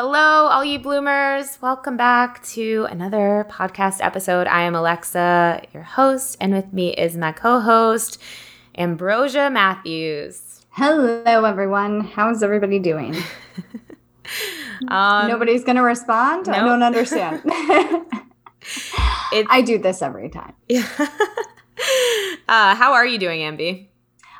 Hello, all you bloomers. Welcome back to another podcast episode. I am Alexa, your host, and with me is my co host, Ambrosia Matthews. Hello, everyone. How's everybody doing? um, Nobody's going to respond? Nope. I don't understand. I do this every time. Yeah. uh, how are you doing, Ambi?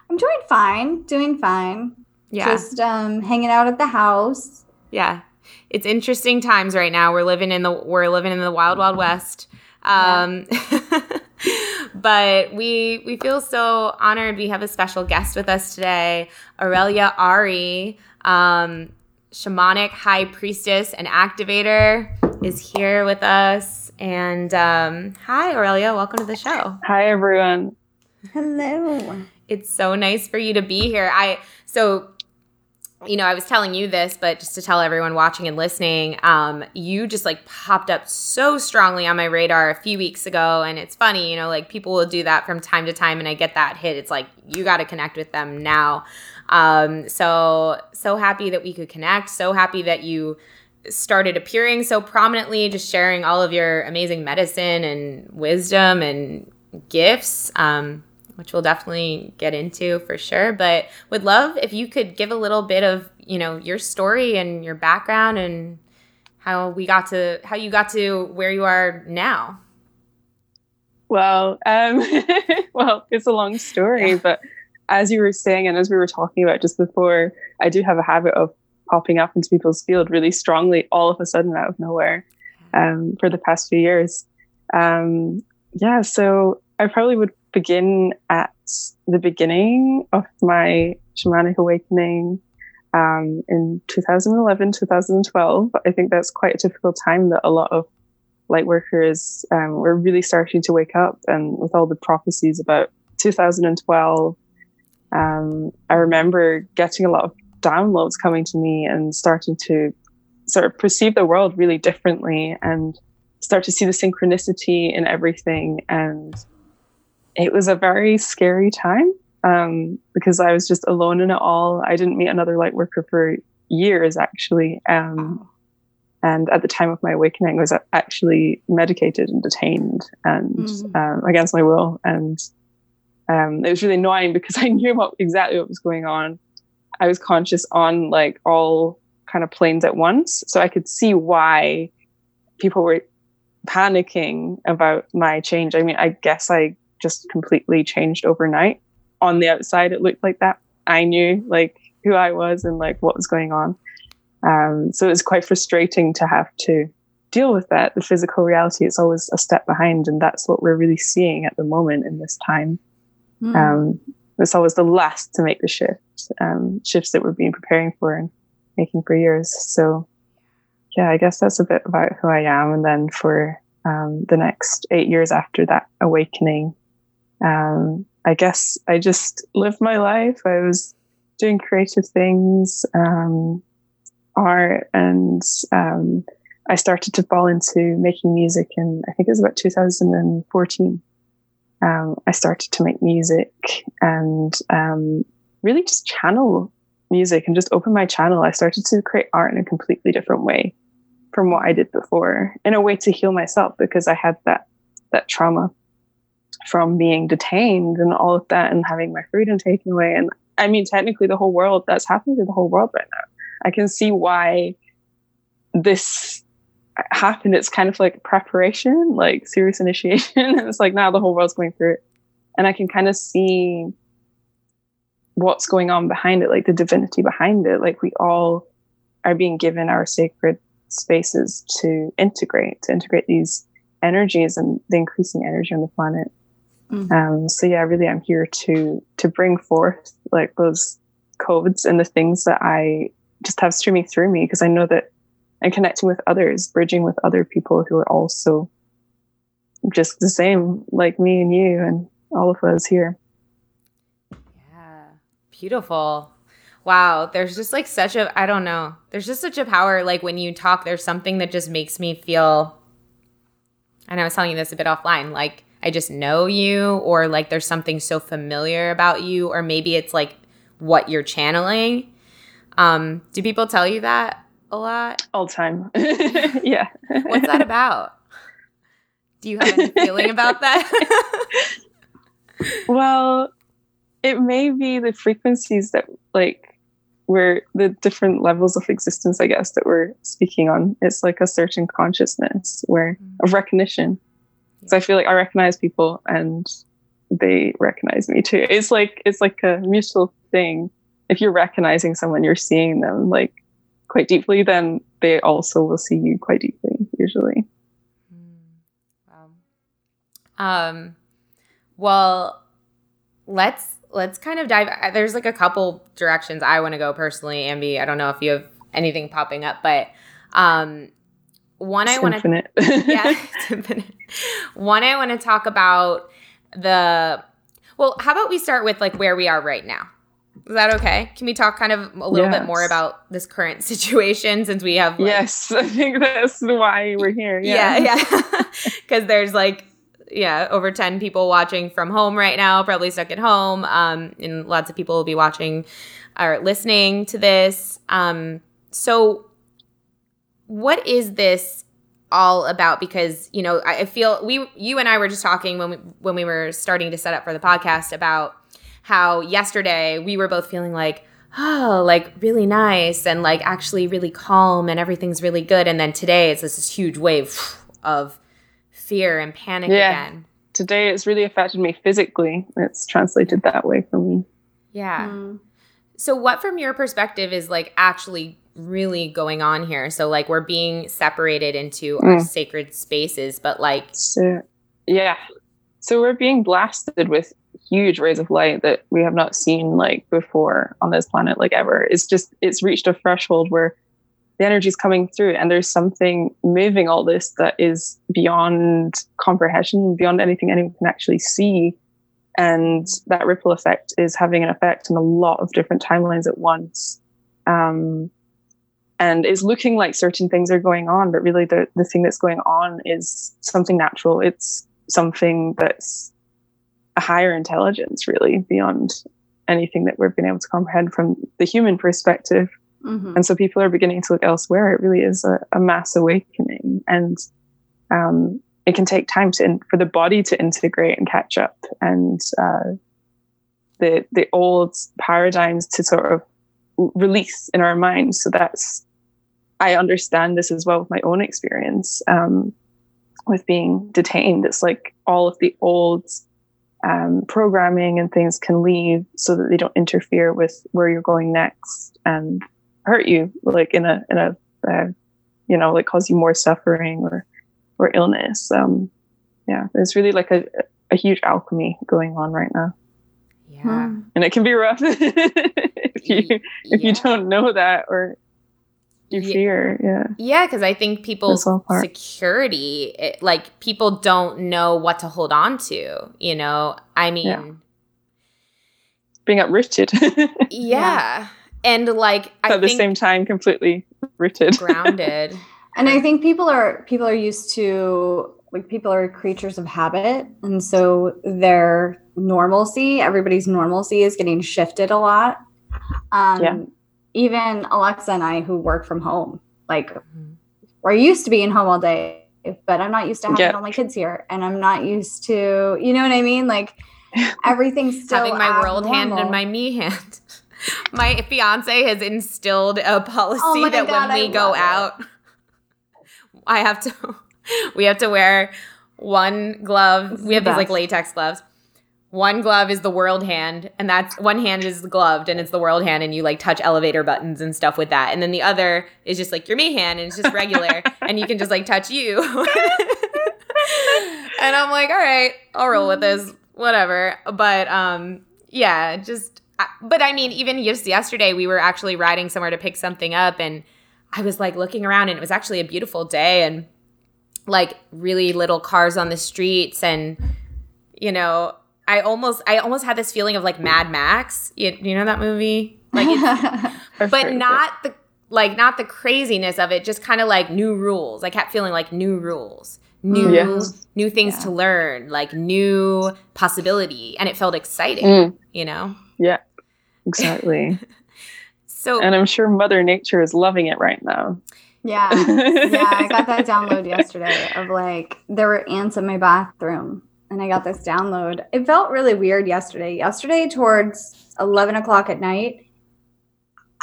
I'm doing fine. Doing fine. Yeah. Just um, hanging out at the house. Yeah it's interesting times right now. We're living in the we're living in the wild wild west. Um, yeah. but we we feel so honored. We have a special guest with us today, Aurelia Ari, um, shamanic high priestess and activator, is here with us. And um, hi, Aurelia. Welcome to the show. Hi, everyone. Hello. It's so nice for you to be here. I so you know, I was telling you this, but just to tell everyone watching and listening, um, you just like popped up so strongly on my radar a few weeks ago. And it's funny, you know, like people will do that from time to time, and I get that hit. It's like, you got to connect with them now. Um, so, so happy that we could connect. So happy that you started appearing so prominently, just sharing all of your amazing medicine and wisdom and gifts. Um, which we'll definitely get into for sure. But would love if you could give a little bit of, you know, your story and your background and how we got to how you got to where you are now. Well, um, well, it's a long story, yeah. but as you were saying, and as we were talking about just before, I do have a habit of popping up into people's field really strongly, all of a sudden out of nowhere, um, for the past few years. Um, yeah, so I probably would begin at the beginning of my shamanic awakening um, in 2011, 2012. I think that's quite a typical time that a lot of light workers um, were really starting to wake up. And with all the prophecies about 2012, um, I remember getting a lot of downloads coming to me and starting to sort of perceive the world really differently and start to see the synchronicity in everything and it was a very scary time um, because I was just alone in it all. I didn't meet another light worker for years, actually. Um, and at the time of my awakening, I was actually medicated and detained and mm. um, against my will. And um, it was really annoying because I knew what exactly what was going on. I was conscious on like all kind of planes at once, so I could see why people were panicking about my change. I mean, I guess I just completely changed overnight. On the outside, it looked like that. I knew like who I was and like what was going on. Um, so it was quite frustrating to have to deal with that. The physical reality is always a step behind, and that's what we're really seeing at the moment in this time. Mm. Um, it's always the last to make the shift, um, shifts that we've been preparing for and making for years. So, yeah, I guess that's a bit about who I am. And then for um, the next eight years after that awakening, um, I guess I just lived my life. I was doing creative things, um, art, and um, I started to fall into making music. And I think it was about 2014. Um, I started to make music and um, really just channel music and just open my channel. I started to create art in a completely different way from what I did before, in a way to heal myself because I had that that trauma from being detained and all of that and having my freedom taken away. And I mean, technically, the whole world that's happening to the whole world right now. I can see why this happened, it's kind of like preparation, like serious initiation. it's like now the whole world's going through it. And I can kind of see what's going on behind it, like the divinity behind it. Like we all are being given our sacred spaces to integrate, to integrate these energies and the increasing energy on the planet. Mm-hmm. Um, so yeah, really, I'm here to to bring forth like those codes and the things that I just have streaming through me because I know that I'm connecting with others, bridging with other people who are also just the same, like me and you and all of us here. Yeah, beautiful. Wow, there's just like such a I don't know. There's just such a power like when you talk there's something that just makes me feel and I was telling you this a bit offline, like I just know you or like there's something so familiar about you or maybe it's like what you're channeling. Um, do people tell you that a lot? All the time. yeah. What's that about? Do you have any feeling about that? well, it may be the frequencies that like we're the different levels of existence, I guess, that we're speaking on. It's like a certain consciousness where mm-hmm. of recognition. So I feel like I recognize people and they recognize me too. It's like it's like a mutual thing. If you're recognizing someone, you're seeing them like quite deeply, then they also will see you quite deeply, usually. Mm, wow. Um well, let's let's kind of dive there's like a couple directions I want to go personally, Ambi. I don't know if you have anything popping up, but um one it's I want to yeah, One I want to talk about the well, how about we start with like where we are right now? Is that okay? Can we talk kind of a little yes. bit more about this current situation since we have like, Yes, I think that's why we're here. Yeah, yeah. yeah. Cuz there's like yeah, over 10 people watching from home right now, probably stuck at home. Um, and lots of people will be watching or listening to this. Um, so what is this all about? Because you know I feel we you and I were just talking when we when we were starting to set up for the podcast about how yesterday we were both feeling like oh like really nice and like actually really calm and everything's really good. And then today it's this huge wave of fear and panic yeah. again. Today it's really affected me physically. It's translated that way for me. Yeah. Mm. so what from your perspective is like actually really going on here. So like we're being separated into mm. our sacred spaces, but like so, yeah. So we're being blasted with huge rays of light that we have not seen like before on this planet like ever. It's just it's reached a threshold where the energy is coming through and there's something moving all this that is beyond comprehension, beyond anything anyone can actually see. And that ripple effect is having an effect on a lot of different timelines at once. Um, and it's looking like certain things are going on, but really the, the thing that's going on is something natural. It's something that's a higher intelligence, really, beyond anything that we've been able to comprehend from the human perspective. Mm-hmm. And so people are beginning to look elsewhere. It really is a, a mass awakening. And um, it can take time to in, for the body to integrate and catch up and uh, the the old paradigms to sort of release in our minds. So that's I understand this as well with my own experience um, with being detained. It's like all of the old um, programming and things can leave so that they don't interfere with where you're going next and hurt you, like in a in a uh, you know like cause you more suffering or or illness. Um, yeah, it's really like a a huge alchemy going on right now. Yeah, and it can be rough if you if yeah. you don't know that or you yeah. fear yeah. yeah because i think people's security it, like people don't know what to hold on to you know? I mean yeah. being uprooted. Yeah. yeah. And like at the same time completely rooted. Grounded. And i think people are people are used to like people are creatures of habit and so their normalcy everybody's normalcy is getting shifted a lot. Um yeah even Alexa and I, who work from home, like mm-hmm. we're used to being home all day, but I'm not used to having yeah. all my kids here, and I'm not used to, you know what I mean? Like everything's still having my world hand and my me hand. my fiance has instilled a policy oh that God, when we I go out. I have to we have to wear one glove. We have these like latex gloves. One glove is the world hand, and that's one hand is gloved and it's the world hand, and you like touch elevator buttons and stuff with that. And then the other is just like your me hand, and it's just regular, and you can just like touch you. and I'm like, all right, I'll roll with this, whatever. But um, yeah, just. But I mean, even just yesterday, we were actually riding somewhere to pick something up, and I was like looking around, and it was actually a beautiful day, and like really little cars on the streets, and you know, I almost, I almost had this feeling of like Mad Max. You, you know that movie, like, but not the like not the craziness of it, just kind of like new rules. I kept feeling like new rules new yes. new things yeah. to learn, like new possibility, and it felt exciting. Mm. You know? Yeah, exactly. so, and I'm sure Mother Nature is loving it right now. Yeah, yeah. I got that download yesterday of like there were ants in my bathroom, and I got this download. It felt really weird yesterday. Yesterday, towards eleven o'clock at night.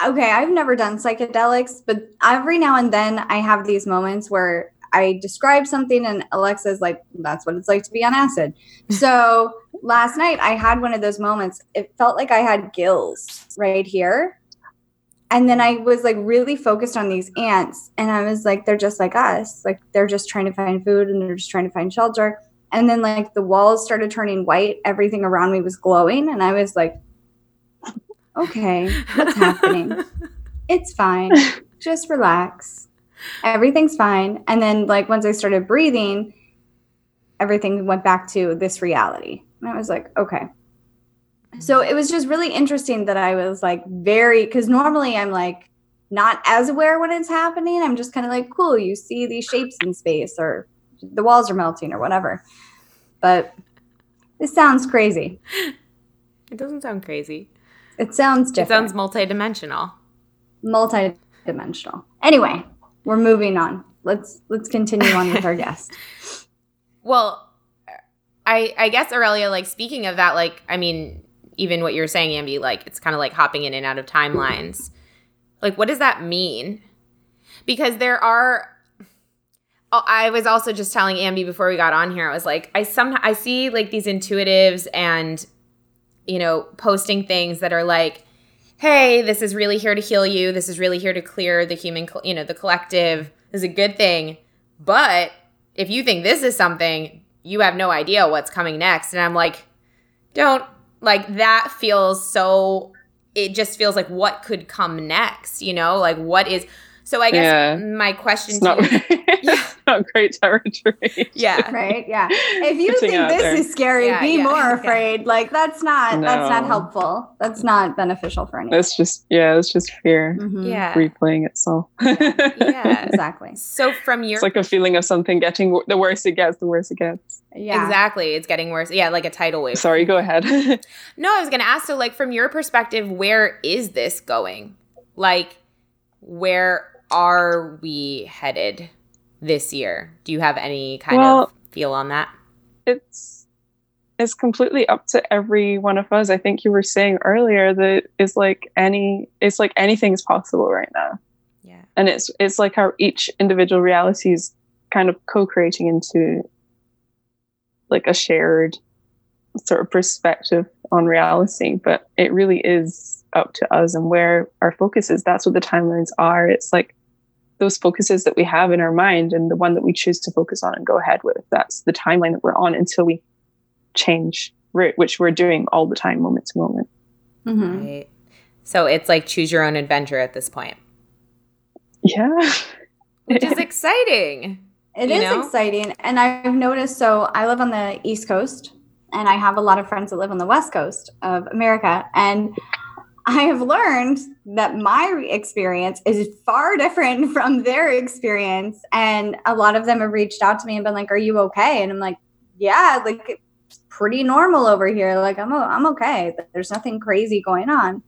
Okay, I've never done psychedelics, but every now and then I have these moments where I describe something and Alexa's like, that's what it's like to be on acid. So last night I had one of those moments. It felt like I had gills right here. And then I was like really focused on these ants. And I was like, they're just like us. Like they're just trying to find food and they're just trying to find shelter. And then like the walls started turning white. Everything around me was glowing. And I was like, okay, what's happening? It's fine. Just relax everything's fine. And then, like, once I started breathing, everything went back to this reality. And I was like, okay. So it was just really interesting that I was like, very, because normally I'm like, not as aware when it's happening. I'm just kind of like, cool, you see these shapes in space or the walls are melting or whatever. But this sounds crazy. It doesn't sound crazy. It sounds different. It sounds multidimensional. Multidimensional. Anyway, we're moving on. Let's let's continue on with our guest. Well, I I guess Aurelia, like speaking of that, like I mean, even what you're saying, Ambi, like it's kind of like hopping in and out of timelines. Like, what does that mean? Because there are. Oh, I was also just telling Ambi before we got on here. I was like, I some I see like these intuitives and you know posting things that are like hey, this is really here to heal you. This is really here to clear the human, you know, the collective. This is a good thing. But if you think this is something, you have no idea what's coming next. And I'm like, don't, like, that feels so, it just feels like what could come next, you know? Like, what is, so I guess yeah. my question it's to not, you, yeah. not great territory. Yeah. right. Yeah. If you think this there. is scary, yeah, be yeah, more afraid. Like that's not no. that's not helpful. That's not beneficial for anyone. That's just yeah, it's just fear. Mm-hmm. Yeah. Replaying itself. yeah. Exactly. So from your It's like a feeling of something getting the worse it gets, the worse it gets. Yeah. Exactly. It's getting worse. Yeah, like a tidal wave. Sorry, go ahead. no, I was gonna ask, so like from your perspective, where is this going? Like where are we headed this year? Do you have any kind well, of feel on that? It's it's completely up to every one of us. I think you were saying earlier that it's like any it's like anything's possible right now. Yeah. And it's it's like how each individual reality is kind of co-creating into like a shared sort of perspective on reality, but it really is up to us and where our focus is. That's what the timelines are. It's like those focuses that we have in our mind and the one that we choose to focus on and go ahead with. That's the timeline that we're on until we change route, which we're doing all the time, moment to moment. Mm-hmm. Right. So it's like choose your own adventure at this point. Yeah. Which is exciting. It is know? exciting. And I've noticed so I live on the East Coast and I have a lot of friends that live on the West Coast of America. And I have learned that my experience is far different from their experience. And a lot of them have reached out to me and been like, Are you okay? And I'm like, Yeah, like it's pretty normal over here. Like, I'm, I'm okay. There's nothing crazy going on.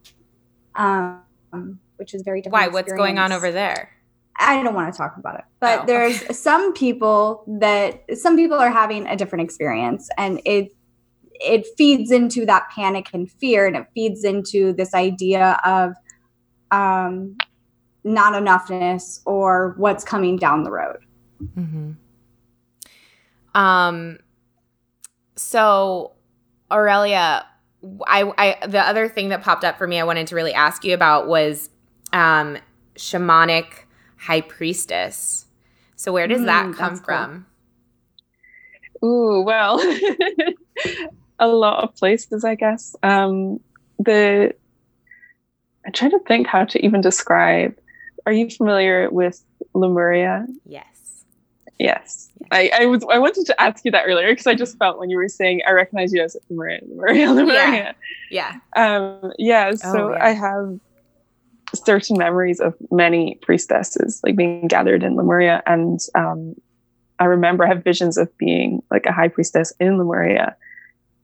Um, which is very different. Why? What's going on over there? I don't want to talk about it, but oh, there's some people that some people are having a different experience, and it it feeds into that panic and fear and it feeds into this idea of um, not enoughness or what's coming down the road Mm-hmm. Um. So, Aurelia, I, I, the other thing that popped up for me, I wanted to really ask you about was, um, shamanic high priestess. So, where does mm, that come from? Ooh, well, a lot of places, I guess. Um, the I'm trying to think how to even describe. Are you familiar with Lemuria? Yes. Yes. yes. I, I was I wanted to ask you that earlier because I just felt when you were saying I recognize you as Lemuria, Lemuria, Lemuria. Yeah. Yeah. Um, yeah. So oh, yeah. I have certain memories of many priestesses like being gathered in Lemuria and um, I remember I have visions of being like a high priestess in Lemuria.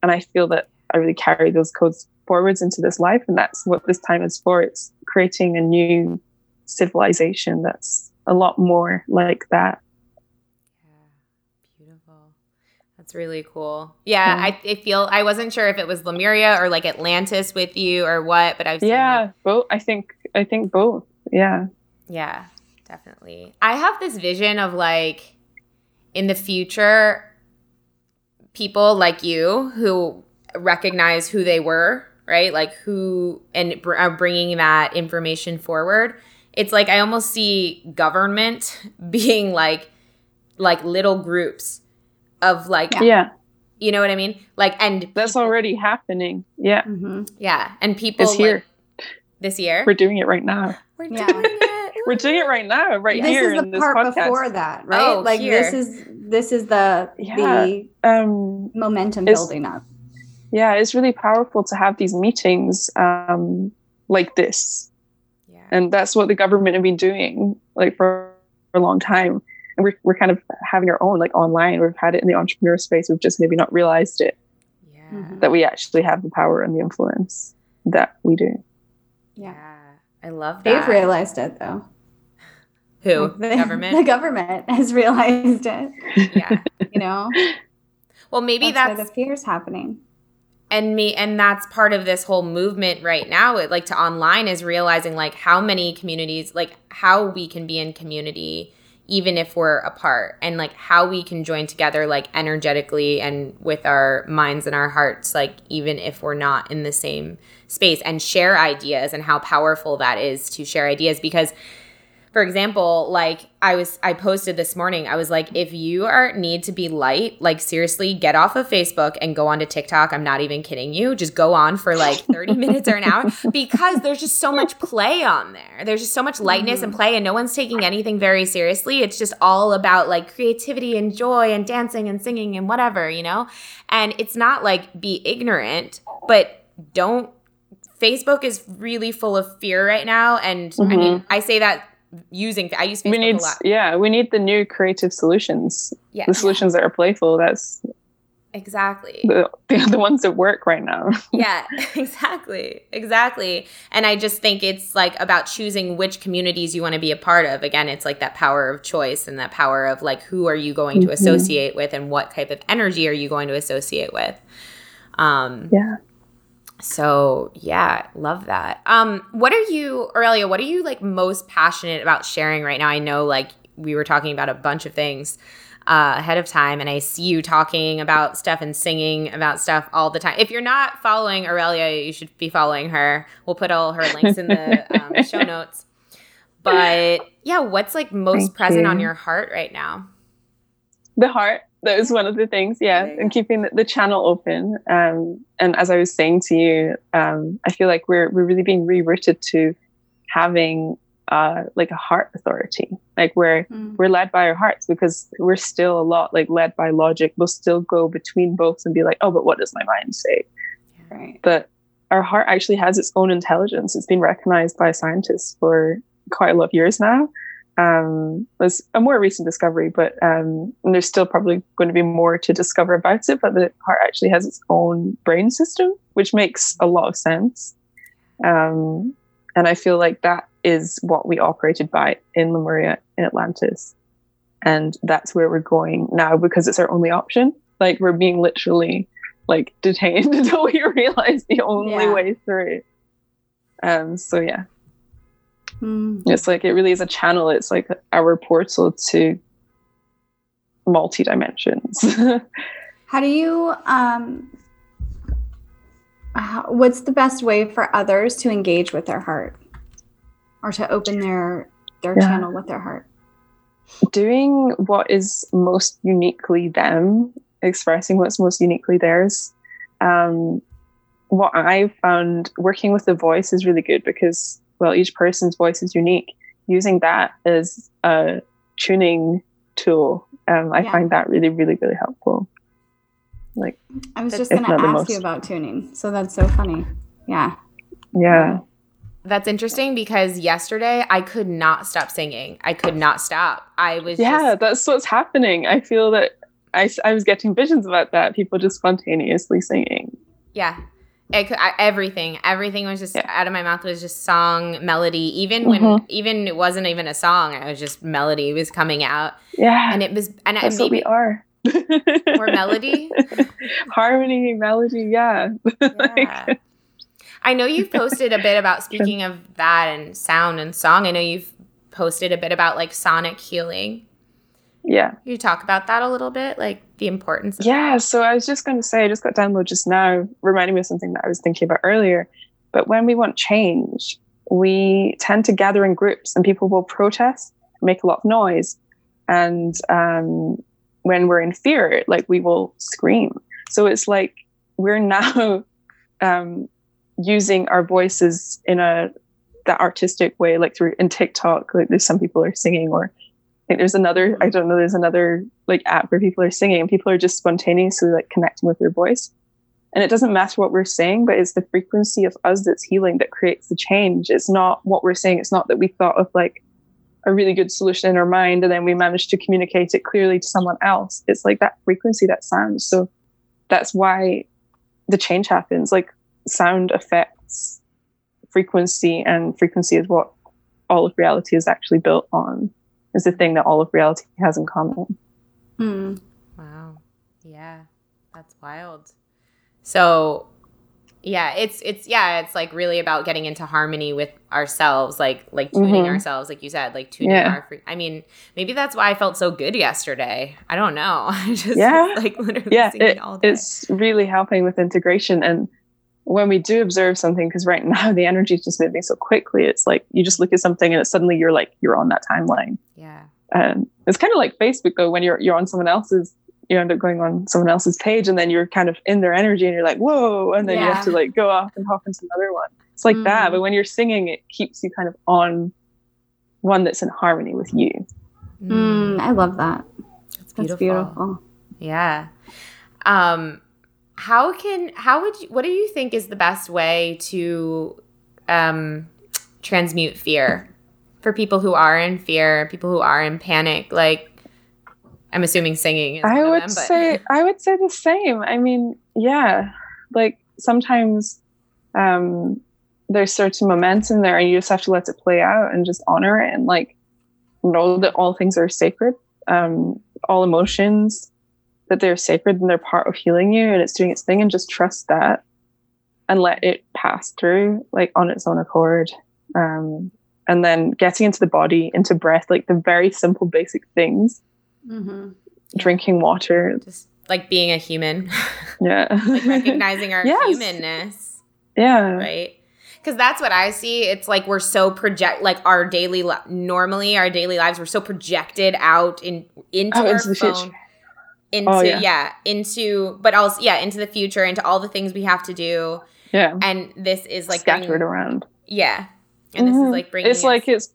And I feel that I really carry those codes forwards into this life. And that's what this time is for. It's creating a new civilization that's a lot more like that. Yeah, beautiful. That's really cool. Yeah, yeah. I, I, feel I wasn't sure if it was Lemuria or like Atlantis with you or what, but I've yeah, both. I think I think both. Yeah, yeah, definitely. I have this vision of like in the future, people like you who recognize who they were, right? Like who and are bringing that information forward. It's like I almost see government being like like little groups of like yeah. You know what i mean? Like and that's people, already happening. Yeah. Mm-hmm. yeah. And people it's here like, this year? We're doing it right now. We're yeah. doing it we're doing it right now, right this here. This is the part podcast. before that, right? Oh, like here. this is this is the yeah. the um, momentum building up. Yeah, it's really powerful to have these meetings um, like this, yeah. and that's what the government have been doing like for, for a long time. And we're we're kind of having our own like online. We've had it in the entrepreneur space. We've just maybe not realized it. Yeah. That we actually have the power and the influence that we do. Yeah. I love that. They've realized it though. Who? The government? The government has realized it. Yeah. you know? Well, maybe that's, that's the fear's happening. And me and that's part of this whole movement right now, it, like to online is realizing like how many communities, like how we can be in community even if we're apart and like how we can join together like energetically and with our minds and our hearts like even if we're not in the same space and share ideas and how powerful that is to share ideas because for example, like I was I posted this morning, I was like, if you are need to be light, like seriously, get off of Facebook and go on to TikTok. I'm not even kidding you. Just go on for like 30 minutes or an hour because there's just so much play on there. There's just so much lightness mm-hmm. and play, and no one's taking anything very seriously. It's just all about like creativity and joy and dancing and singing and whatever, you know? And it's not like be ignorant, but don't Facebook is really full of fear right now. And mm-hmm. I mean, I say that using I use Facebook we need, a lot. Yeah, we need the new creative solutions. Yeah. The solutions that are playful. That's exactly the, the, the ones that work right now. yeah, exactly. Exactly. And I just think it's like about choosing which communities you want to be a part of. Again, it's like that power of choice and that power of like who are you going mm-hmm. to associate with and what type of energy are you going to associate with. Um Yeah. So yeah, love that. Um, what are you, Aurelia? What are you like most passionate about sharing right now? I know like we were talking about a bunch of things uh, ahead of time, and I see you talking about stuff and singing about stuff all the time. If you're not following Aurelia, you should be following her. We'll put all her links in the um, show notes. But yeah, what's like most Thank present you. on your heart right now? The heart that was one of the things yeah and keeping the, the, channel open um, and as i was saying to you um, i feel like we're we're really being rerouted to having uh, like a heart authority like we're mm. we're led by our hearts because we're still a lot like led by logic. We'll still go between both and be like oh but what does my mind say? Right. But our heart actually has its own intelligence. It's been recognized by scientists for quite a lot of years now um, was a more recent discovery, but um, there's still probably going to be more to discover about it. But the heart actually has its own brain system, which makes a lot of sense. Um, and I feel like that is what we operated by in Lemuria in Atlantis. And that's where we're going now because it's our only option. Like we're being literally like detained until we realize the only yeah. way through. Um, so yeah, Mm. It's like it really is a channel. It's like our portal to multi dimensions. How do you um how, what's the best way for others to engage with their heart or to open their their Yeah. channel with their heart? Doing what is most uniquely them, expressing what's most uniquely theirs. Um, what I've found working with the voice is really good because, well, each person's voice is unique. Using that as a tuning tool, um, I Yeah. find that really, really, really helpful. Like, I was just going to ask the you about tuning. So that's so funny. Yeah. yeah, That's interesting because yesterday I could not stop singing. I could not stop. I was yeah, just that's what's happening. I feel that I, I was getting visions about that. People just spontaneously singing. Yeah. It I, everything, everything was just Yeah. out of my mouth was just song, melody. Even when, Mhm. even it wasn't even a song. It was just melody was coming out, Yeah, and it was, and I, that's what maybe we are. more melody. harmony, melody. Yeah, Yeah. I know you've posted a bit about speaking of that and sound and song. I know you've posted a bit about like sonic healing. Yeah, Can you talk about that a little bit, like the importance. Of yeah. So I was just going to say, I just got download just now, reminding me of something that I was thinking about earlier. But when we want change, we tend to gather in groups, and people will protest, make a lot of noise, and um, when we're in fear, like we will scream. So it's like we're now um, using our voices in a that artistic way, like through in TikTok, like there's some people are singing, or There's another, I don't know, there's another like app where people are singing and people are just spontaneously like connecting with their voice. And it doesn't matter what we're saying, but it's the frequency of us that's healing that creates the change. It's not what we're saying. It's not that we thought of like a really good solution in our mind and then we managed to communicate it clearly to someone else. It's like that frequency, that sound. So that's why the change happens. Like sound affects frequency, and frequency is what all of reality is actually built on, is the thing that all of reality has in common. Hmm. Wow. Yeah. That's wild. So yeah, it's it's yeah, it's like really about getting into harmony with ourselves, like like tuning Mhm. ourselves, like you said, like tuning Yeah. our free I mean, maybe that's why I felt so good yesterday. I don't know. I just Yeah. like literally yeah, singing it- all day. it's really helping with integration. And when we do observe something, because right now the energy is just moving so quickly, it's like you just look at something and it's suddenly you're like you're on that timeline. yeah. And it's kind of like Facebook though, when you're you're on someone else's, you end up going on someone else's page, and then you're kind of in their energy, and you're like whoa, and then you have to like go off and hop into another one. It's like that, Mm. but when you're singing, it keeps you kind of on one that's in harmony with you. Mm, I love that. That's That's beautiful. beautiful. Yeah. Um how can how would you what do you think is the best way to um transmute fear for people who are in fear, people who are in panic like I'm assuming singing is I would them, say I would say the same. I mean, yeah, like sometimes um, there's certain momentum there, and you just have to let it play out and just honor it and like know that all things are sacred, um, all emotions that they're sacred and they're part of healing you, and it's doing its thing, and just trust that and let it pass through like on its own accord. Um, and then getting into the body, into breath, like the very simple, basic things Mm-hmm. drinking water. just like being a human, Yeah. like recognizing our Yes. humanness, yeah. right? Because that's what I see. It's like we're so project, like our daily, li- normally our daily lives, we're so projected out in into Oh, our into the phone, future. Into Oh, yeah. yeah. into but also yeah, into the future, into all the things we have to do, Yeah. and this is like Scattered bringing- around. yeah, and this is Mhm. like bringing. It's like it's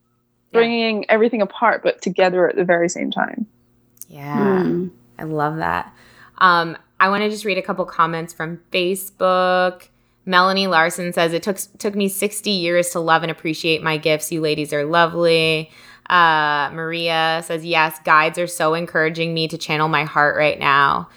bringing everything apart, but together at the very same time. yeah. Mm. I love that. Um, I want to just read a couple comments from Facebook. Melanie Larson says it took took me 60 years to love and appreciate my gifts. You ladies are lovely. Uh, Maria says yes, guides are so encouraging me to channel my heart right now.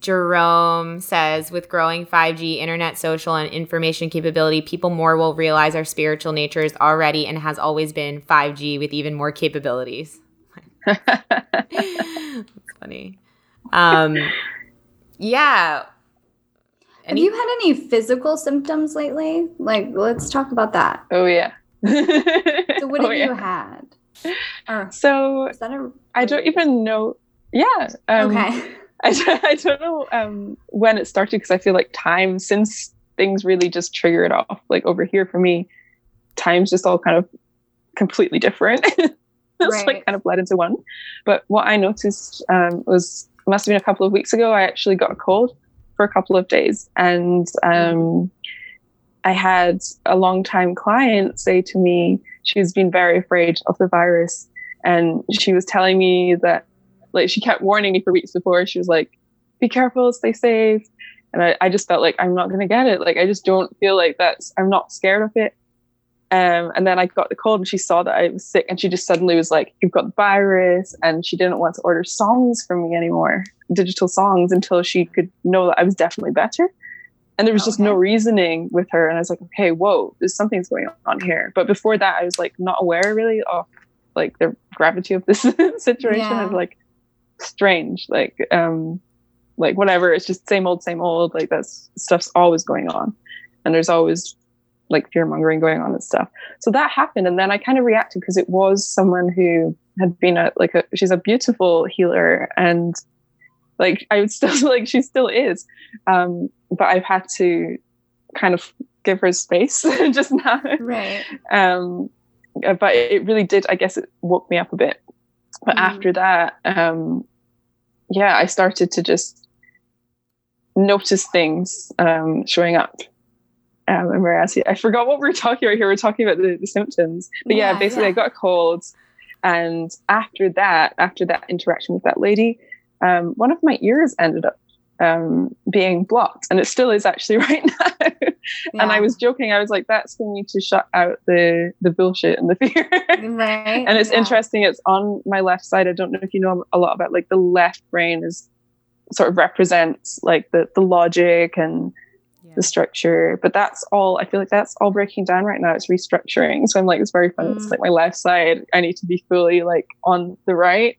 Jerome says with growing 5G internet, social, and information capability, people more will realize our spiritual nature is already and has always been 5G with even more capabilities. That's funny. Um, yeah. Have you had any physical symptoms lately? Like, let's talk about that. oh yeah. So, what Oh, have yeah. you had? Or So is that a? I don't even know. Yeah. Um, okay. I, I don't know um, when it started because I feel like time since things really just triggered off. Like over here for me, time's just all kind of completely different. it's Right. like kind of bled into one. But what I noticed um, was must have been a couple of weeks ago. I actually got a cold for a couple of days, and um, I had a long time client say to me she's been very afraid of the virus, and she was telling me that like she kept warning me for weeks before. She was like, "Be careful, stay safe." And I, I just felt like I'm not gonna get it. Like I just don't feel like that's. I'm not scared of it. Um, and then I got the cold, and she saw that I was sick, and she just suddenly was like, "You've got the virus," and she didn't want to order songs from me anymore, digital songs, until she could know that I was definitely better. And there was just no reasoning with her, and I was like, "Okay, whoa, there's something's going on here." But before that, I was like not aware really of like the gravity of this situation. I was like, strange, like um, like whatever. It's just same old, same old. Like that's stuff's always going on, and there's always like fear mongering going on and stuff. So that happened, and then I kind of reacted because it was someone who had been a like a she's a beautiful healer, and like I would still like she still is, um, but I've had to kind of give her space just now. Right. Um, uh, but it really did. I guess it woke me up a bit. But Mm. after that, um, yeah, I started to just notice things um, showing up. Um, and whereas I forgot what we were talking about here. We are talking about the, the symptoms. But yeah, Yeah, basically, I got a cold, and after that, after that interaction with that lady, um, one of my ears ended up um, being blocked, and it still is actually right now. And I was joking. I was like, "That's for me to shut out the the bullshit and the fear." right. and it's Yeah. interesting. It's on my left side. I don't know if you know a lot about like the left brain is sort of represents like the the logic and the structure. But that's all. I feel like that's all breaking down right now. It's restructuring. So I'm like, it's very fun. It's Mm. like my left side. I need to be fully like on the right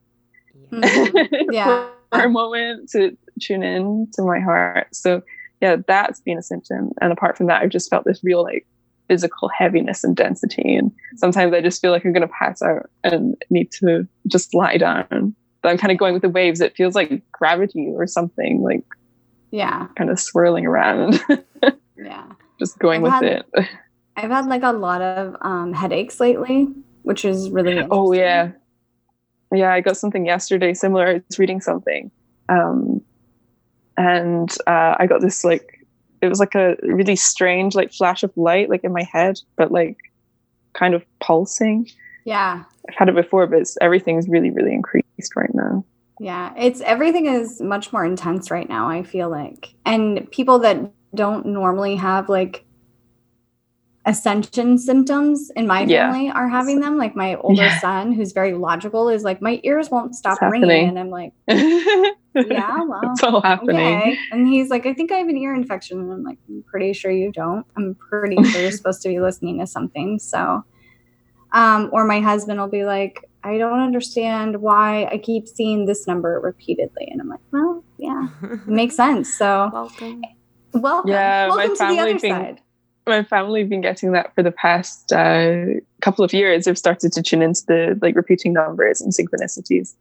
Mhm. Yeah. for a moment to tune in to my heart. So yeah, that's been a symptom. And apart from that, I've just felt this real like physical heaviness and density. And sometimes I just feel like I'm gonna pass out and need to just lie down. But I'm kind of going with the waves. It feels like gravity or something, like Yeah. kind of swirling around, Yeah. just going I've with had- it. I've had like a lot of um, headaches lately, which is really Oh yeah. Yeah, I got something yesterday similar. I was reading something. Um and uh I got this like it was like a really strange like flash of light like in my head, but like kind of pulsing. Yeah. I've had it before, but it's, everything's really, really increased right now. Yeah. It's everything is much more intense right now, I feel like. And people that don't normally have like ascension symptoms in my Yeah. family are having them. Like my older Yeah. son, who's very logical, is like, my ears won't stop It's ringing. happening. And I'm like, yeah, yeah, well. it's all happening. Okay. And he's like, I think I have an ear infection. And I'm like, I'm pretty sure you don't. I'm pretty sure you're supposed to be listening to something. So, um, or my husband will be like, I don't understand why I keep seeing this number repeatedly. And I'm like, well, yeah, it makes sense. So, Welcome. welcome. Yeah, my welcome to the other being- side. My family have been getting that for the past uh, couple of years. They've started to tune into the like repeating numbers and synchronicities.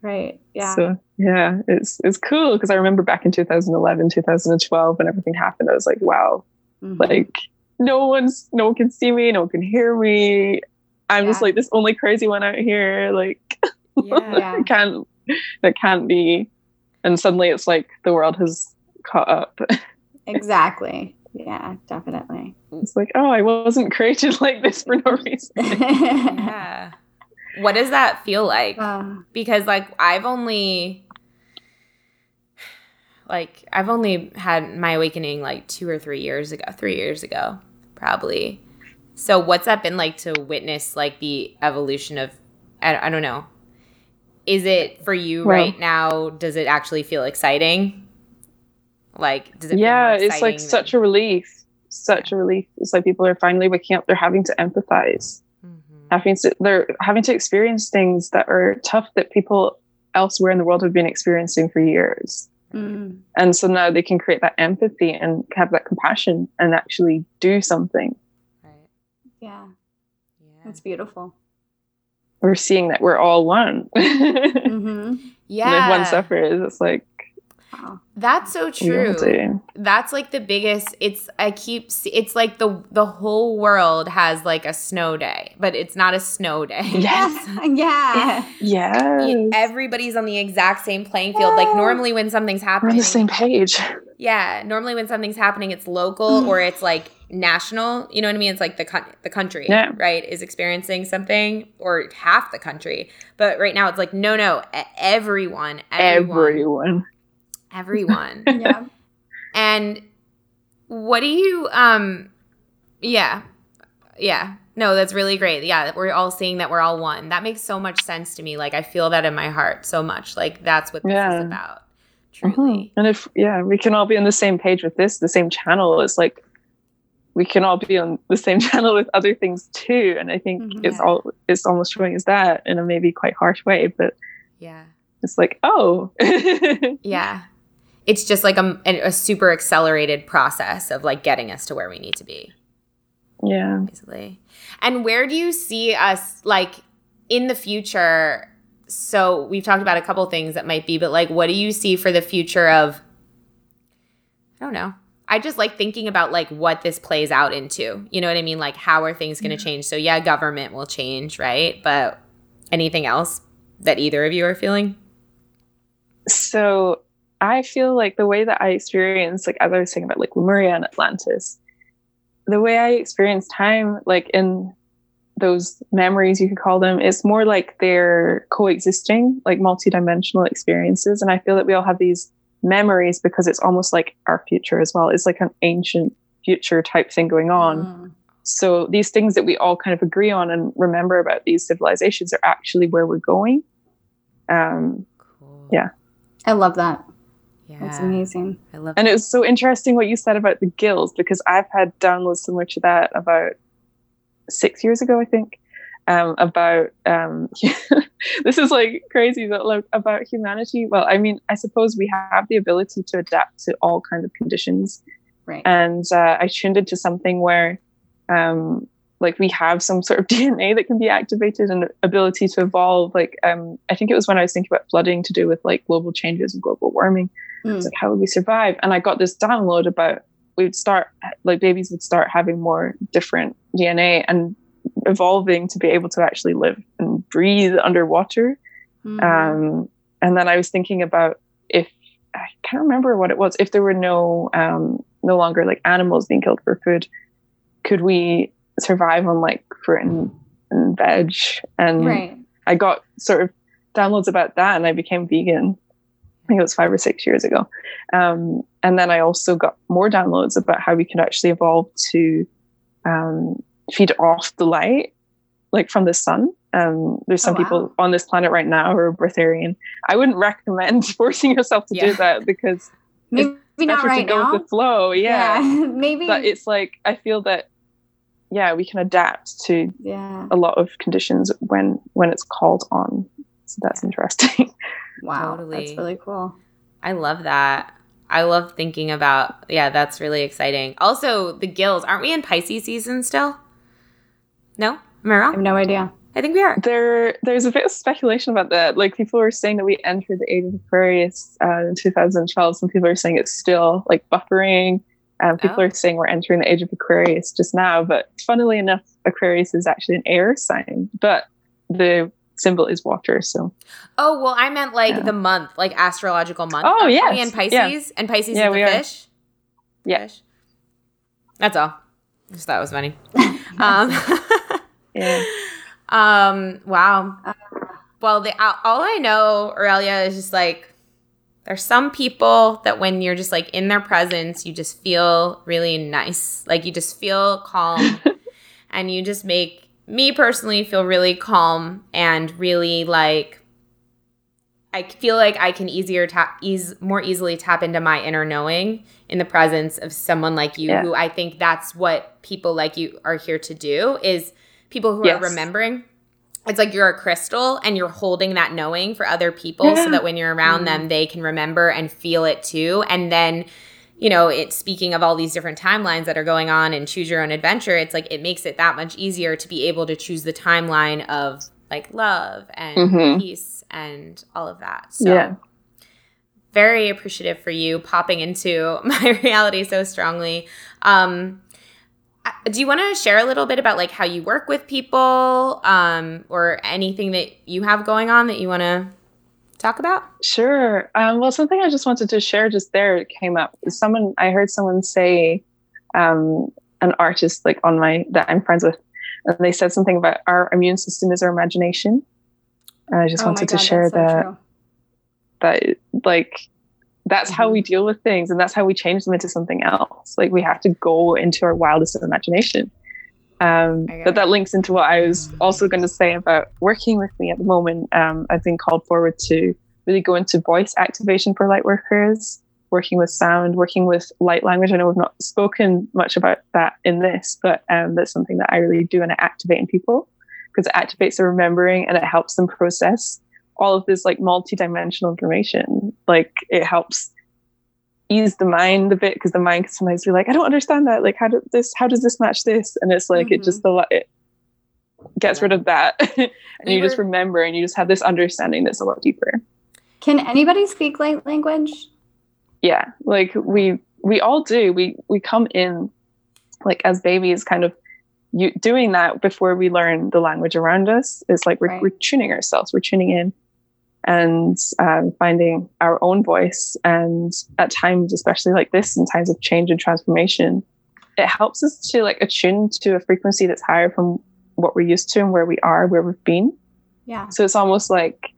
Right. Yeah. So yeah, it's it's cool because I remember back in 2011, 2012 when everything happened. I was like, wow, Mhm. like no one's no one can see me, no one can hear me. I'm just like this only crazy one out here. Like Yeah. yeah. it can't that can't be. And suddenly it's like the world has caught up. Exactly. Yeah, definitely. It's like, oh, I wasn't created like this for no reason. Yeah. What does that feel like? Uh, because like I've only like I've only had my awakening like 2 or 3 years ago, 3 years ago probably. So what's that been like to witness like the evolution of I, I don't know. Is it for you Well- right now does it actually feel exciting? Like does it yeah, it's like exciting such a relief. Such a relief. It's like people are finally waking up. They're having to empathize. than- having to they're having to experience things that are tough that people elsewhere in the world have been experiencing for years mm, and so now they can create that empathy and have that compassion and actually do something Right. yeah, Yeah. that's beautiful. we're seeing that we're all one. hmm Yeah. and if one suffers, it's like Wow. That's so true. do. That's like the biggest it's I keep it's like the the whole world has like a snow day, but it's not a snow day. Yes. yeah. Yes. Everybody's on the exact same playing field. Like normally when something's We're on the same page. Yeah, normally when something's happening it's local mm-hmm. or it's like national, you know what I mean? It's like the coun- the country, Yeah. right, is experiencing something or half the country. But right now it's like no no, everyone, everyone, Everyone. Everyone. Yeah. And what do you um yeah. Yeah. No, that's really great. Yeah, we're all seeing that we're all one. That makes so much sense to me. Like I feel that in my heart so much. Like that's what this Yeah. is about. Truly. And if yeah, we can all be on the same page with this, the same channel. It's like we can all be on the same channel with other things too. And I think Mhm. it's all it's almost showing us that in a maybe quite harsh way, but Yeah. it's like, oh. Yeah. It's just like a, a super accelerated process of like getting us to where we need to be, yeah. basically. And where do you see us like in the future? So we've talked about a couple things that might be, but like, what do you see for the future of? I don't know. I just like thinking about like what this plays out into. You know what I mean? Like, how are things going to change? So yeah, government will change, right? But anything else that either of you are feeling? So I feel like the way that I experience, like as I was saying about like Lemuria and Atlantis, the way I experience time, like in those memories, you could call them, it's more like they're coexisting, like multidimensional experiences. And I feel that we all have these memories because it's almost like our future as well. It's like an ancient future type thing going on. Mm. So these things that we all kind of agree on and remember about these civilizations are actually where we're going. Um, Cool. Yeah. I love that. Yeah. That's amazing. I love it. And it was so interesting what you said about the gills because I've had downloads similar to that about six years ago, I think. Um, about um, this is like crazy, but like about humanity. Well, I mean, I suppose we have the ability to adapt to all kinds of conditions, Right. and uh, I tuned into something where, um, like we have some sort of DNA that can be activated and ability to evolve. Like, um, I think it was when I was thinking about flooding to do with like global changes and global warming. Mm. It's like, how would we survive? And I got this download about we'd start like babies would start having more different DNA and evolving to be able to actually live and breathe underwater. Mhm. Um, and then I was thinking about if I can't remember what it was. If there were no um, no longer like animals being killed for food, could we survive on like fruit and, and veg? And right. I got sort of downloads about that and I became vegan. I think it was five or six years ago. Um, and then I also got more downloads about how we could actually evolve to um, feed off the light, like from the sun. Um, there's some Oh, wow. people on this planet right now who are breatharian. I wouldn't recommend forcing yourself to Yeah. do that because Maybe not right to go now. with the flow. Yeah. Maybe. But it's like, I feel that, yeah, we can adapt to yeah. a lot of conditions when when it's called on. That's interesting. Wow. Totally. That's really cool. I love that. I love thinking about yeah, that's really exciting. Also, the gills, aren't we in Pisces season still? No? Am I I wrong? have no idea. I think we are. there there's a bit of speculation about that. Like people were saying that we entered the age of Aquarius uh, in 2012. Some people are saying it's still like buffering. Um, people Oh. are saying we're entering the age of Aquarius just now. But funnily enough, Aquarius is actually an air sign, but the symbol is water. So Oh, well, I meant like Yeah. the month, like astrological month. Oh. We in Pisces? Yeah. And Pisces Yeah, is the are. fish? Yeah. Fish. That's all. Just thought it was funny. um, yeah, um, wow. Well, the, all I know, Aurelia, is just like there's some people that when you're just like in their presence, you just feel really nice. Like you just feel calm and you just make me personally feel really calm and really like I feel like I can easier tap ease more easily tap into my inner knowing in the presence of someone like you Yeah. who I think that's what people like you are here to do is people who Yes. are remembering it's like you're a crystal and you're holding that knowing for other people so that when you're around mm. them they can remember and feel it too and then you know it's speaking of all these different timelines that are going on and choose your own adventure it's like it makes it that much easier to be able to choose the timeline of like love and Mhm. peace and all of that. So Yeah. very appreciative for you popping into my reality so strongly. Um, do you want to share a little bit about like how you work with people um, or anything that you have going on that you want to talk about? Sure. Um, well, something I just wanted to share just there came up. Someone I heard someone say, um, an artist like on my that I'm friends with, and they said something about our immune system is our imagination. And I just Oh wanted to share that's so that that like that's how Mm-hmm. we deal with things and that's how we change them into something else. Like we have to go into our wildest imagination. Um, but that links into what I was also going to say about working with me at the moment. Um, I've been called forward to really go into voice activation for light workers, working with sound, working with light language. I know we've not spoken much about that in this, but um, that's something that I really do and I activate in people because it activates their remembering and it helps them process all of this like multi-dimensional information. Like it helps ease the mind a bit because the mind can sometimes be like, I don't understand that. Like, how does this? How does this match this? And it's like it just mm-hmm. a lot. It gets rid of that, and We you just remember, and you just have this understanding that's a lot deeper. Can anybody speak light language? Yeah, like we we all do. We we come in like as babies, kind of you doing that before we learn the language around us. It's like we're, Right. we're tuning ourselves. We're tuning in and um, finding our own voice. And at times, especially like this, in times of change and transformation, it helps us to like attune to a frequency that's higher from what we're used to and where we are, where we've been. Yeah. So it's almost like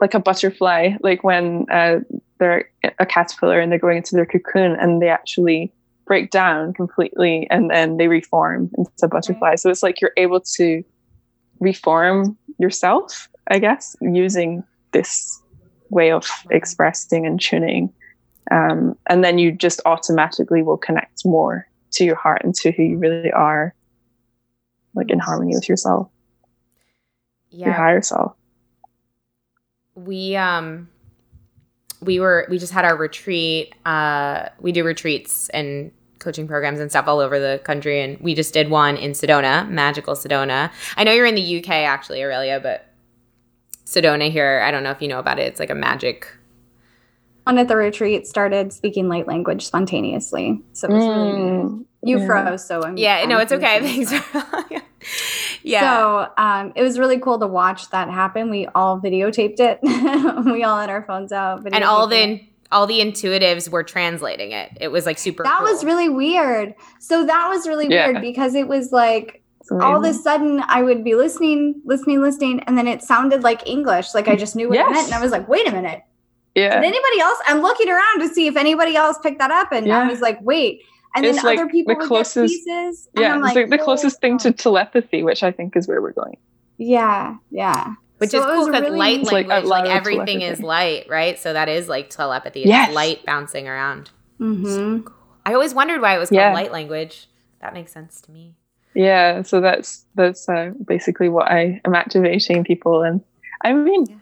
like a butterfly, like when uh, they're a caterpillar and they're going into their cocoon and they actually break down completely and then they reform into a butterfly. So it's like you're able to reform yourself, I guess, using this way of expressing and tuning. Um, and then you just automatically will connect more to your heart and to who you really are, like in harmony with yourself, yeah. your higher self. we um we were we just had our retreat uh we do retreats and coaching programs and stuff all over the country and we just did one in sedona magical sedona i know you're in the uk actually aurelia but sedona here i don't know if you know about it it's like a magic On at the retreat started speaking light language spontaneously. So it was really neat. Mm, You yeah. froze, so I'm yeah no I'm it's okay thanks yeah So um, it was really cool to watch that happen. We all videotaped it. we all had our phones out. and all videotaped it. the all the intuitives were translating it it was like super that was really weird. So that was really Yeah. weird because it was like It's all of a sudden I would be listening, listening, listening, and then it sounded like English. Like I just knew what it meant. And I was like, wait a minute. yeah. Did anybody else? I'm looking around to see if anybody else picked that up. And I was like, wait. And It's then like other people the would closest- get pieces. And yeah, I'm it's like, like the closest thing to telepathy, which I think is where we're going. Yeah, yeah. Which So is cool because really light neat. It's like language, like, loud everything is light, right? So that is like telepathy. It's Yes. light bouncing around. Mm-hmm. I always wondered why it was called Yeah. light language. That makes sense to me. Yeah, so that's that's uh, basically what I am activating people, and I mean, Yeah.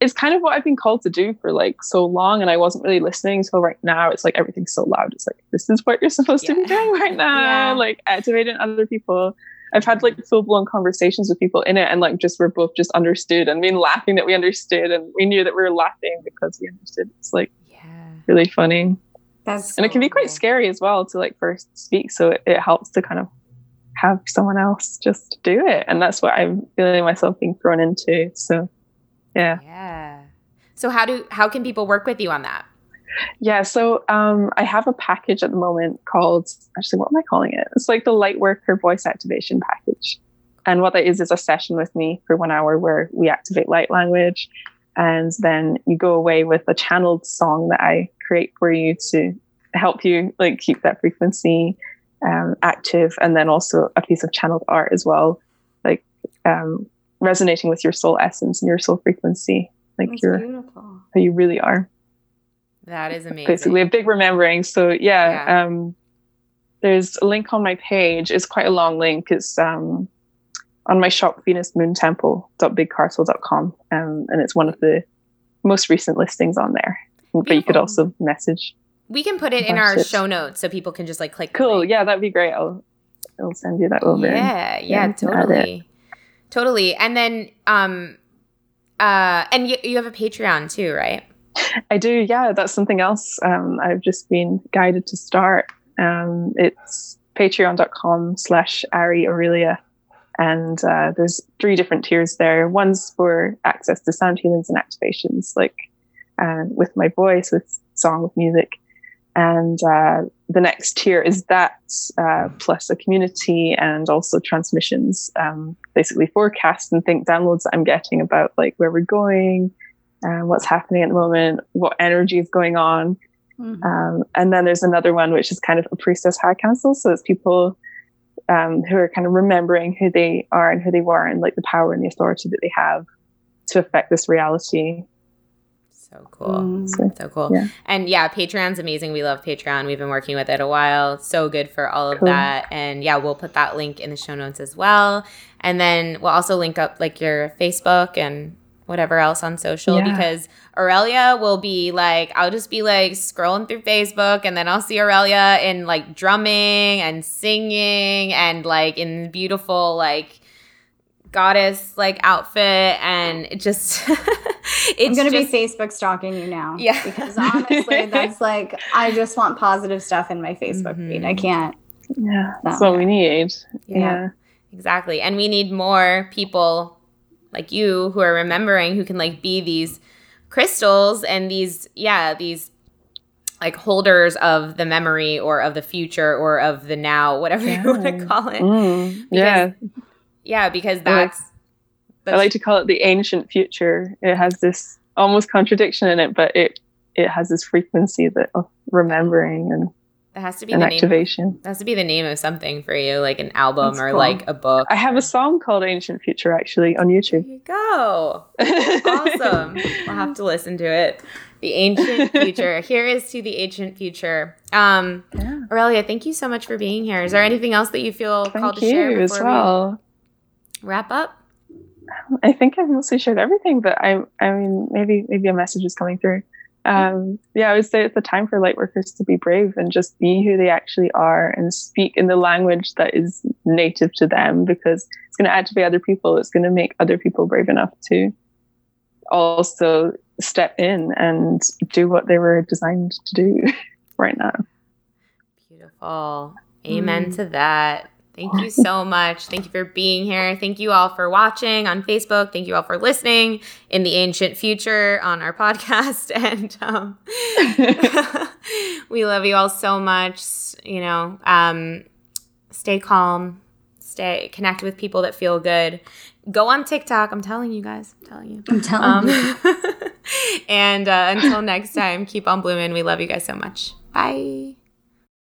it's kind of what I've been called to do for like so long, and I wasn't really listening. So right now, it's like everything's so loud. It's like this is what you're supposed to be doing right now, Yeah. like activating other people. I've had like full blown conversations with people in it, and like just we're both just understood, and been laughing that we understood, and we knew that we were laughing because we understood. It's like Yeah. really funny. That's and it can be quite cool. scary as well to like first speak so it, it helps to kind of have someone else just do it. And that's what i'm feeling myself being thrown into. So yeah. Yeah. So how do how can people work with you on that? yeah. So um i have a package at the moment called actually what am i calling it? It's like the light worker voice activation package. And what that is is a session with me for one hour where we activate light language. And then you go away with a channeled song that i create for you to help you like keep that frequency um, active and then also a piece of channeled art as well like um, resonating with your soul essence and your soul frequency like That's your beautiful. who you really are That is amazing. basically a big remembering so yeah, Yeah. um there's a link on my page it's quite a long link it's um on my shop venusmoontemple.bigcartel.com um, and it's one of the most recent listings on there but you could also message we can put it in our it. show notes so people can just like click. cool yeah that'd be great i'll i'll send you that over Yeah, yeah, Yeah, totally. totally. And then, um, uh, and you, you have a Patreon too, right? I do. Yeah, that's something else. Um, I've just been guided to start. Um, it's patreon.com slash Ari Aurelia. And uh, there's three different tiers there. One's for access to sound healings and activations, like uh, with my voice, with song, with music. And uh, the next tier is that uh, plus a community and also transmissions, um, basically forecasts and think downloads that I'm getting about like where we're going, and what's happening at the moment, what energy is going on. Mm-hmm. Um, and then there's another one which is kind of a priestess high council. So it's people um, who are kind of remembering who they are and who they were and like the power and the authority that they have to affect this reality. So cool. Mm. So, so, cool. Yeah. And yeah, Patreon's amazing. We love Patreon. We've been working with it a while. So good for all of cool. that. And yeah, we'll put that link in the show notes as well. And then we'll also link up like your Facebook and whatever else on social yeah. because Aurelia will be like, I'll just be like scrolling through Facebook and then I'll see Aurelia in like drumming and singing and like in beautiful like goddess like outfit and it just I'm gonna just, be Facebook stalking you now. Yeah. Because honestly, that's like I just want positive stuff in my Facebook mm-hmm. feed. I can't. Yeah. That's what we need. Yeah. yeah. Exactly. And we need more people like you who are remembering who can like be these crystals and these yeah, these like holders of the memory or of the future or of the now, whatever yeah. you want to call it. Mm, yeah. Yeah, because that's I like to call it the ancient future. It has this almost contradiction in it, but it it has this frequency that of remembering and that has to be an the activation. Name, that has to be the name of something for you, like an album That's or cool. like a book. I have a song called Ancient Future actually on YouTube. There you go. awesome. We'll have to listen to it. The Ancient Future. Here is to the Ancient Future. Um yeah. Aurelia, thank you so much for being here. Is there anything else that you feel thank called to share before as well. we wrap up? I think I've mostly shared everything, but I I mean maybe maybe a message is coming through. Um, yeah, I would say it's the time for light workers to be brave and just be who they actually are and speak in the language that is native to them because it's going to activate other people. It's going to make other people brave enough to also step in and do what they were designed to do right now. Beautiful. Amen mm. to that. Thank you so much. Thank you for being here. Thank you all for watching on Facebook. Thank you all for listening in the ancient future on our podcast. And um, we love you all so much. You know, um, stay calm, stay connect with people that feel good. Go on TikTok. I'm telling you guys. I'm telling you. I'm telling um, you. and uh, until next time, keep on blooming. We love you guys so much. Bye.